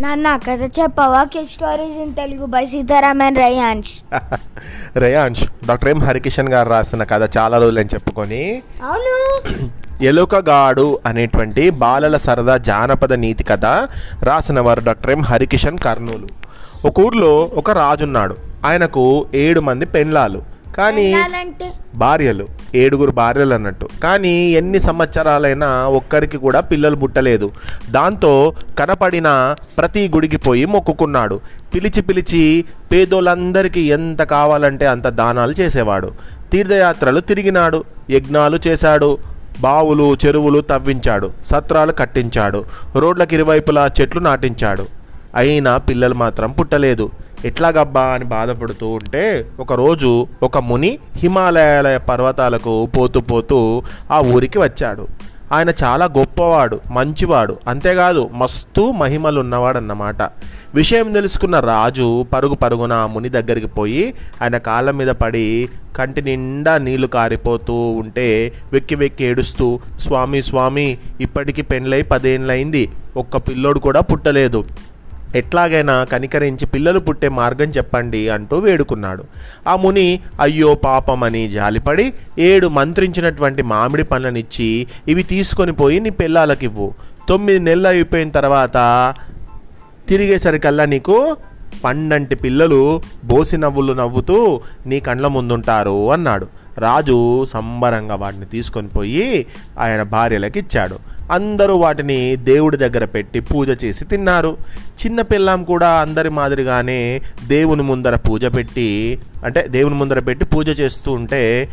నాన్న కథ చెప్పవా? కి stories in Telugu by Sitaraman Rayansh Reyansh doctor M Harikishan garu రాసిన కథ చాలా రోజులని చెప్పుకొని. అవును. ఎలుకగాడు అనేటువంటి బాలల సరదా జానపద నీతి కథ రాసిన వారు డాక్టర్ ఎం హరికిషన్ కర్నూలు. ఒక ఊర్లో ఒక రాజున్నాడు. ఆయనకు ఏడు మంది పెండ్లాలు. కానీ భార్యలు ఏడుగురు భార్యలు అన్నట్టు. కానీ ఎన్ని సంవత్సరాలైనా ఒక్కరికి కూడా పిల్లలు పుట్టలేదు. దాంతో కనపడిన ప్రతి గుడికి పోయి మొక్కుకున్నాడు. పిలిచి పిలిచి పేదోళ్ళందరికీ ఎంత కావాలంటే అంత దానాలు చేసేవాడు. తీర్థయాత్రలు తిరిగినాడు యజ్ఞాలు చేశాడు బావులు చెరువులు తవ్వించాడు సత్రాలు కట్టించాడు రోడ్లకు ఇరువైపులా చెట్లు నాటించాడు. అయినా పిల్లలు మాత్రం పుట్టలేదు. ఎట్లాగబ్బా అని బాధపడుతూ ఉంటే ఒకరోజు ఒక ముని హిమాలయాల పర్వతాలకు పోతూ పోతూ ఆ ఊరికి వచ్చాడు. ఆయన చాలా గొప్పవాడు మంచివాడు అంతేకాదు మస్తు మహిమలు ఉన్నవాడు అన్నమాట విషయం తెలుసుకున్న రాజు పరుగు పరుగున ముని దగ్గరికి పోయి ఆయన కాళ్ళ మీద పడి కంటి నిండా నీళ్ళు కారిపోతూ ఉంటే వెక్కి వెక్కి ఏడుస్తూ స్వామి స్వామి ఇప్పటికి పెండ్లై పదేళ్ళైంది ఒక్క పిల్లోడు కూడా పుట్టలేదు. ఎట్లాగైనా కనికరించి పిల్లలు పుట్టే మార్గం చెప్పండి అంటూ వేడుకున్నాడు. ఆ ముని అయ్యో పాపమని జాలిపడి ఏడు మంత్రించినటువంటి మామిడి పండ్లనిచ్చి ఇవి తీసుకొని పోయి నీ పిల్లలకివ్వు తొమ్మిది నెలలు అయిపోయిన తర్వాత తిరిగేసరికల్లా నీకు పండంటి పిల్లలు బోసి నవ్వులు నవ్వుతూ నీ కండ్ల ముందుంటారు అన్నాడు. రాజు సంబరంగా వాటిని తీసుకొని పోయి ఆయన భార్యలకు ఇచ్చాడు అందరూ వాటిని దేవుడి దగ్గర పెట్టి పూజ చేసి తిన్నారు. చిన్న పిల్లం కూడా అందరి మాదిరిగానే దేవుని ముందర పూజ పెట్టి అంటే దేవుని ముందర పెట్టి పూజ చేస్తూ ఉంటే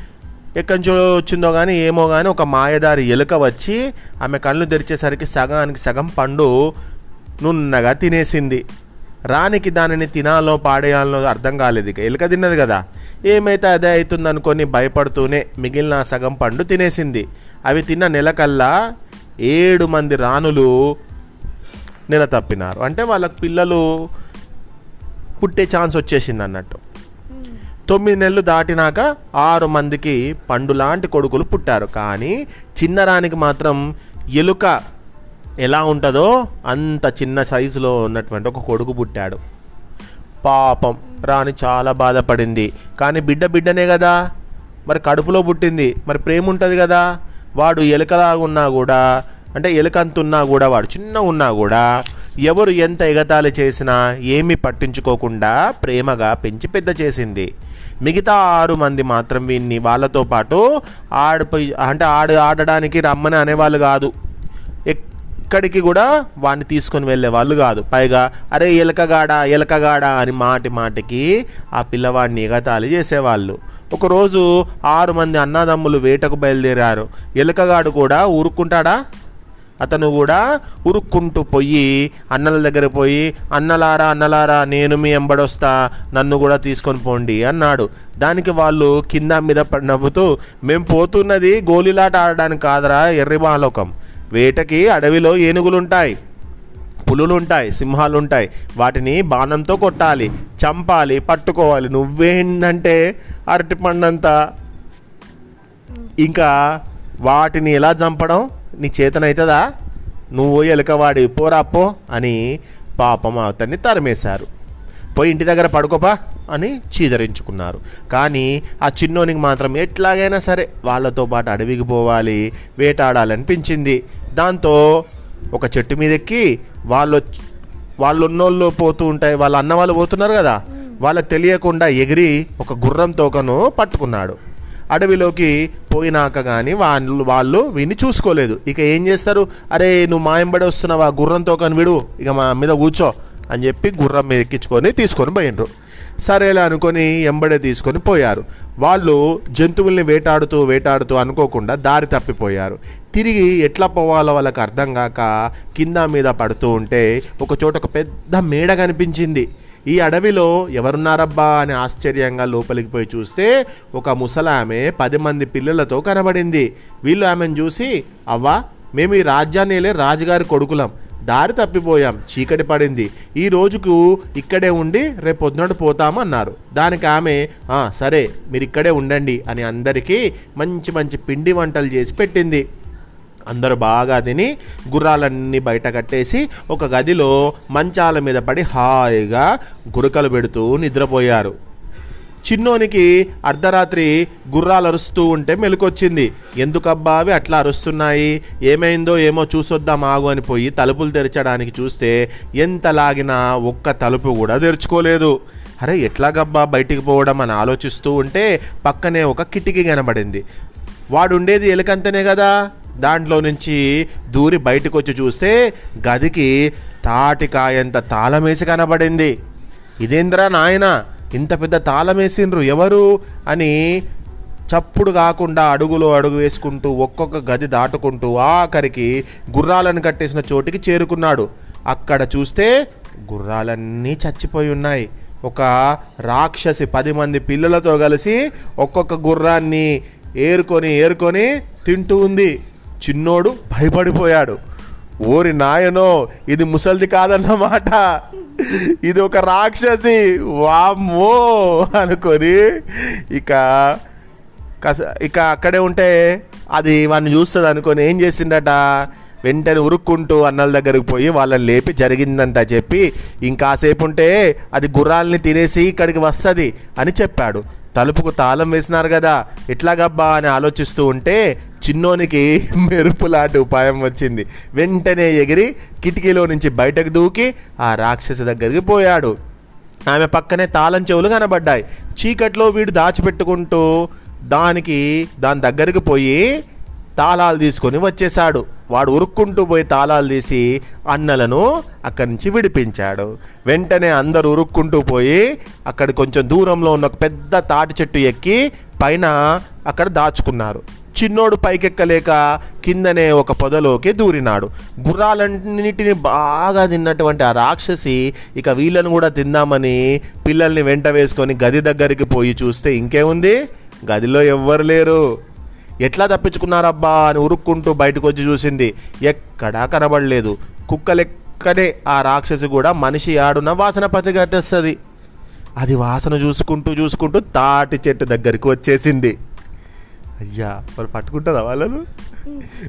ఎక్కడి నుంచో వచ్చిందో కానీ ఏమో కానీ ఒక మాయదారి ఎలుక వచ్చి ఆమె కళ్ళు తెరిచేసరికి సగానికి సగం పండు నున్నగా తినేసింది. రానికి దానిని తినాలో పాడేయాలో అర్థం కాలేదు ఇక. ఎలుక తిన్నది కదా. ఏమైతే అదే అవుతుందనుకొని భయపడుతూనే మిగిలిన సగం పండు తినేసింది. అవి తిన్న నెలకల్లా ఏడు మంది రాణులు నెల తప్పినారు. అంటే వాళ్ళకి పిల్లలు పుట్టే ఛాన్స్ వచ్చేసింది అన్నట్టు. తొమ్మిది నెలలు దాటినాక ఆరు మందికి పండు లాంటి కొడుకులు పుట్టారు. కానీ చిన్నరానికి మాత్రం ఎలుక ఎలా ఉంటుందో అంత చిన్న సైజులో ఉన్నటువంటి ఒక కొడుకు పుట్టాడు. పాపం రాణి చాలా బాధపడింది. కానీ బిడ్డ బిడ్డనే కదా. మరి కడుపులో పుట్టింది. మరి ప్రేమ ఉంటుంది కదా. వాడు ఎలుకలాగా ఉన్నా కూడా అంటే ఎలుకంతున్నా కూడా వాడు చిన్న ఉన్నా కూడా ఎవరు ఎంత ఎగతాళి చేసినా ఏమి పట్టించుకోకుండా ప్రేమగా పెంచి పెద్ద చేసింది. మిగతా ఆరు మంది మాత్రం వీన్ని వాళ్ళతో పాటు ఆడిపోయి అంటే ఆడు ఆడడానికి రమ్మని అనేవాళ్ళు కాదు. ఎక్కడికి కూడా వాడిని తీసుకొని వెళ్ళే వాళ్ళు కాదు. పైగా అరే ఎలకగాడ ఎలకగాడ అని మాటి మాటికి ఆ పిల్లవాడిని ఎగతాళి చేసేవాళ్ళు. ఒకరోజు ఆరు మంది అన్నదమ్ములు వేటకు బయలుదేరారు. ఎలుకగాడు కూడా ఊరుకుంటాడా? అతను కూడా ఉరుక్కుంటూ పోయి అన్నల దగ్గర పోయి అన్నలారా అన్నలారా నేను మీ ఎంబడొస్తా నన్ను కూడా తీసుకొని పోండి అన్నాడు. దానికి వాళ్ళు కింద మీద పడి నవ్వుతూ మేము పోతున్నది గోలీలాట ఆడడానికి కాదరా ఎర్రిబాలోకం వేటకి అడవిలో ఏనుగులుంటాయి పులులుంటాయి సింహాలుంటాయి. వాటిని బాణంతో కొట్టాలి చంపాలి పట్టుకోవాలి. నువ్వేందంటే అరటి పండంతా ఇంకా వాటిని ఎలా చంపడం? నీ చేతనవుతుందా నువ్వు ఎలుకవాడి పోరా పో అని పాపం అతన్ని తరిమేశారు. పోయి ఇంటి దగ్గర పడుకోపా అని చీదరించుకున్నారు. కానీ ఆ చిన్నోనికి మాత్రం ఎట్లాగైనా సరే వాళ్ళతో పాటు అడవికి పోవాలి వేటాడాలనిపించింది. దాంతో ఒక చెట్టు మీద ఎక్కి వాళ్ళు వాళ్ళు ఉన్నోళ్ళు పోతూ ఉంటాయి వాళ్ళ అన్న వాళ్ళు పోతున్నారు కదా? వాళ్ళకి తెలియకుండా ఎగిరి ఒక గుర్రం తోకను పట్టుకున్నాడు. అడవిలోకి పోయినాక కానీ వాళ్ళు వాళ్ళు విని చూసుకోలేదు. ఇక ఏం చేస్తారు? అరే నువ్వు మాయంబడి వస్తున్నావా? గుర్రంతో కానీ విడు. ఇక మా మీద కూర్చో అని చెప్పి గుర్రం మీద ఎక్కించుకొని తీసుకొని పోయినరు సరేలే అనుకొని ఎంబడే తీసుకొని పోయారు. వాళ్ళు జంతువుల్ని వేటాడుతూ వేటాడుతూ అనుకోకుండా దారి తప్పిపోయారు. తిరిగి ఎట్లా పోవాలో వాళ్ళకి అర్థం కాక కింద మీద పడుతూ ఉంటే ఒక చోట ఒక పెద్ద మేడ కనిపించింది. ఈ అడవిలో ఎవరున్నారబ్బా అని ఆశ్చర్యంగా లోపలికి పోయి చూస్తే ఒక ముసలామె పది మంది పిల్లలతో కనబడింది. వీళ్ళు ఆమెను చూసి అవ్వా మేము ఈ రాజ్యాన్ని రాజుగారి కొడుకులం. దారి తప్పిపోయాం చీకటి పడింది. ఈ రోజుకు ఇక్కడే ఉండి రేపు పొద్దునట్టు పోతామన్నారు దానికి ఆమె సరే మీరు ఇక్కడే ఉండండి అని అందరికీ మంచి మంచి పిండి వంటలు చేసి పెట్టింది. అందరూ బాగా తిని గుర్రాలన్నీ బయట కట్టేసి ఒక గదిలో మంచాల మీద పడి హాయిగా గురకలు పెడుతూ నిద్రపోయారు. చిన్నోనికి అర్ధరాత్రి గుర్రాలు అరుస్తూ ఉంటే మెలుకొచ్చింది. ఎందుకబ్బా అవి అట్లా అరుస్తున్నాయి? ఏమైందో ఏమో చూసొద్దాం ఆగు అని పోయి తలుపులు తెరచడానికి చూస్తే ఎంత లాగినా ఒక్క తలుపు కూడా తెరుచుకోలేదు. అరే ఎట్లాగబ్బా బయటికి పోవడం అని ఆలోచిస్తూ ఉంటే పక్కనే ఒక కిటికీ కనబడింది. వాడు ఉండేది ఎలుకంతనే కదా? దాంట్లో నుంచి దూరి బయటకు వచ్చి చూస్తే గదికి తాటికాయంత తాళమేసి కనబడింది. ఇదేంద్రా నాయన ఇంత పెద్ద తాళమేసిండ్రు ఎవరు? అని చప్పుడు కాకుండా అడుగులో అడుగు వేసుకుంటూ ఒక్కొక్క గది దాటుకుంటూ ఆఖరికి గుర్రాలను కట్టేసిన చోటికి చేరుకున్నాడు. అక్కడ చూస్తే గుర్రాలన్నీ చచ్చిపోయి ఉన్నాయి. ఒక రాక్షసి పది మంది పిల్లలతో కలిసి ఒక్కొక్క గుర్రాన్ని ఏరుకొని ఏరుకొని తింటూ ఉంది. చిన్నోడు భయపడిపోయాడు. ఓరి నాయనో ఇది ముసల్ది కాదన్నమాట. ఇది ఒక రాక్షసి. వామ్మో అనుకొని ఇక కస ఇక అక్కడే ఉంటే అది వాడిని చూస్తుంది అనుకొని ఏం చేసిందట? వెంటనే ఉరుక్కుంటూ అన్నల దగ్గరికి పోయి వాళ్ళని లేపి జరిగిందంతా చెప్పి ఇంకాసేపు ఉంటే అది గుర్రాలని తినేసి ఇక్కడికి వస్తుంది అని చెప్పాడు. తలుపుకు తాళం వేసినారు కదా ఎట్లాగబ్బా అని ఆలోచిస్తూ ఉంటే చిన్నోనికి మెరుపులాంటి ఉపాయం వచ్చింది. వెంటనే ఎగిరి కిటికీలో నుంచి బయటకు దూకి ఆ రాక్షసి దగ్గరికి పోయాడు. ఆమె పక్కనే తాళం చెవులు కనబడ్డాయి. చీకట్లో వీడు దాచిపెట్టుకుంటూ దానికి దాని దగ్గరికి పోయి తాళాలు తీసుకొని వచ్చేసాడు వాడు ఉరుక్కుంటూ పోయి తాళాలు తీసి అన్నలను అక్కడి నుంచి విడిపించాడు. వెంటనే అందరూ ఉరుక్కుంటూ పోయి అక్కడ కొంచెం దూరంలో ఉన్న ఒక పెద్ద తాటి చెట్టు ఎక్కి పైన అక్కడ దాచుకున్నారు. చిన్నోడు పైకెక్కలేక కిందనే ఒక పొదలోకి దూరినాడు. గుర్రాలన్నిటిని బాగా తిన్నటువంటి ఆ రాక్షసి ఇక వీళ్ళను కూడా తిందామని పిల్లల్ని వెంట వేసుకొని గది దగ్గరికి పోయి చూస్తే ఇంకేముంది? గదిలో ఎవ్వరు లేరు. ఎట్లా తప్పించుకున్నారబ్బా అని ఉరుక్కుంటూ బయటకు వచ్చి చూసింది. ఎక్కడా కనబడలేదు. కుక్కలెక్కడే ఆ రాక్షసి కూడా మనిషి ఆడున వాసన పచ్చగట్టేస్తుంది అది వాసన చూసుకుంటూ చూసుకుంటూ తాటి చెట్టు దగ్గరికి వచ్చేసింది. అయ్యా మరి పట్టుకుంటుందా వాళ్ళను?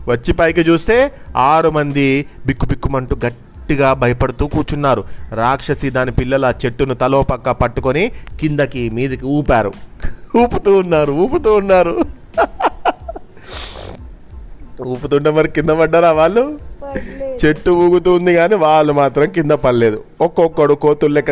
వచ్చి పైకి చూస్తే ఆరు మంది బిక్కు బిక్కుమంటూ గట్టిగా భయపడుతూ కూర్చున్నారు. రాక్షసి దాని పిల్లలు ఆ చెట్టును తలో పక్క పట్టుకొని కిందకి మీదకి ఊపారు. ఊపుతూ ఉన్నారు ఊపుతూ ఉన్నారు. ఊపుతుంటే మరి కింద పడ్డారా వాళ్ళు? చెట్టు ఊగుతుంది కానీ వాళ్ళు మాత్రం కింద పడలేదు. ఒక్కొక్కడు కోతులు లెక్క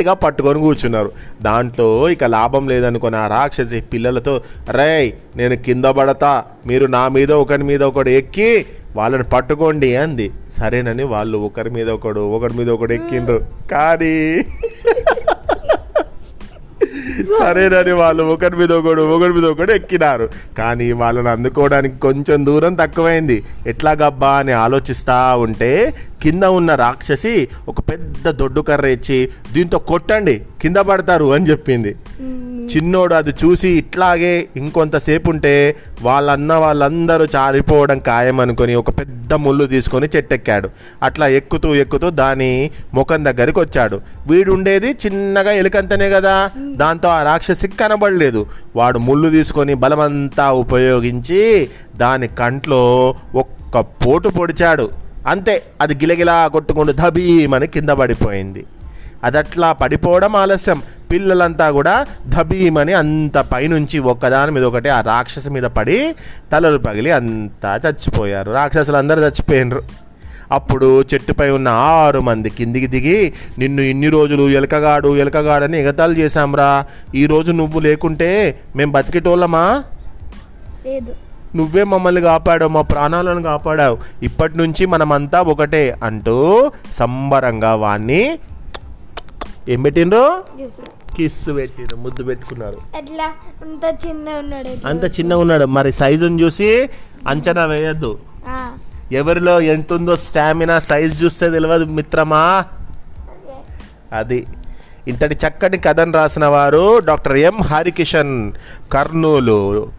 గట్టిగా పట్టుకొని కూర్చున్నారు. దాంట్లో ఇక లాభం లేదనుకుని ఆ రాక్షసి పిల్లలతో రేయ్ నేను కింద పడతా మీరు నా మీద ఒకరి మీద ఒకడు ఎక్కి వాళ్ళని పట్టుకోండి అంది. సరేనని వాళ్ళు ఒకరి మీద ఒకడు ఒకరి మీద ఒకడు ఎక్కిండ్రు. కానీ సరేనని వాళ్ళు ఒకరి మీద ఒకడు ఒకరి మీద ఒకడు ఎక్కినారు. కానీ వాళ్ళని అందుకోవడానికి కొంచెం దూరం తక్కువైంది. ఎట్లాగబ్బా అని ఆలోచిస్తా ఉంటే కింద ఉన్న రాక్షసి ఒక పెద్ద దొడ్డు కర్ర ఇచ్చి దీంతో కొట్టండి కింద పడతారు అని చెప్పింది. చిన్నోడు అది చూసి ఇట్లాగే ఇంకొంతసేపు ఉంటే వాళ్ళన్న వాళ్ళందరూ చారిపోవడం ఖాయం అనుకొని ఒక పెద్ద ముళ్ళు తీసుకొని చెట్టెక్కాడు. అట్లా ఎక్కుతూ ఎక్కుతూ దాని ముఖం దగ్గరికి వచ్చాడు వీడు ఉండేది చిన్నగా ఎలుకంతనే కదా దాంతో ఆ రాక్షసి కనబడలేదు. వాడు ముళ్ళు తీసుకొని బలమంతా ఉపయోగించి దాని కంట్లో ఒక్క పోటు పొడిచాడు. అంతే అది గిలగిలా కొట్టుకుంటూ ధబీమని కింద పడిపోయింది. అదట్లా పడిపోవడం ఆలస్యం. పిల్లలంతా కూడా ధబీమని అంత పైనుంచి ఒక్కదాని మీద ఒకటి ఆ రాక్షసు మీద పడి తలలు పగిలి అంతా చచ్చిపోయారు. రాక్షసులు అందరూ చచ్చిపోయినరు. అప్పుడు చెట్టుపై ఉన్న ఆరు మంది కిందికి దిగి నిన్ను ఇన్ని రోజులు ఎలకగాడు ఎలకగాడని ఎగతాళి చేశాంరా. ఈరోజు నువ్వు లేకుంటే మేము బతికేటోళ్ళమా? లేదు. నువ్వే మమ్మల్ని కాపాడావు మా ప్రాణాలను కాపాడావు. ఇప్పటి నుంచి మనమంతా ఒకటే అంటూ సంబరంగా వాణ్ణి ఏం పెట్టిండ్రు? కిస్ పెట్టిండ్రు ముద్దు పెట్టుకున్నారు. ఎట్లా? అంత చిన్న ఉన్నాడు? అంత చిన్నగా ఉన్నాడు. మరి సైజుని చూసి అంచనా వేయద్దు. ఎవరిలో ఎంత ఉందో స్టామినా సైజ్ చూస్తే తెలియదు మిత్రమా? అది. ఇంతటి చక్కటి కథను రాసిన వారు డాక్టర్ ఎం హరికిషన్ కర్నూలు.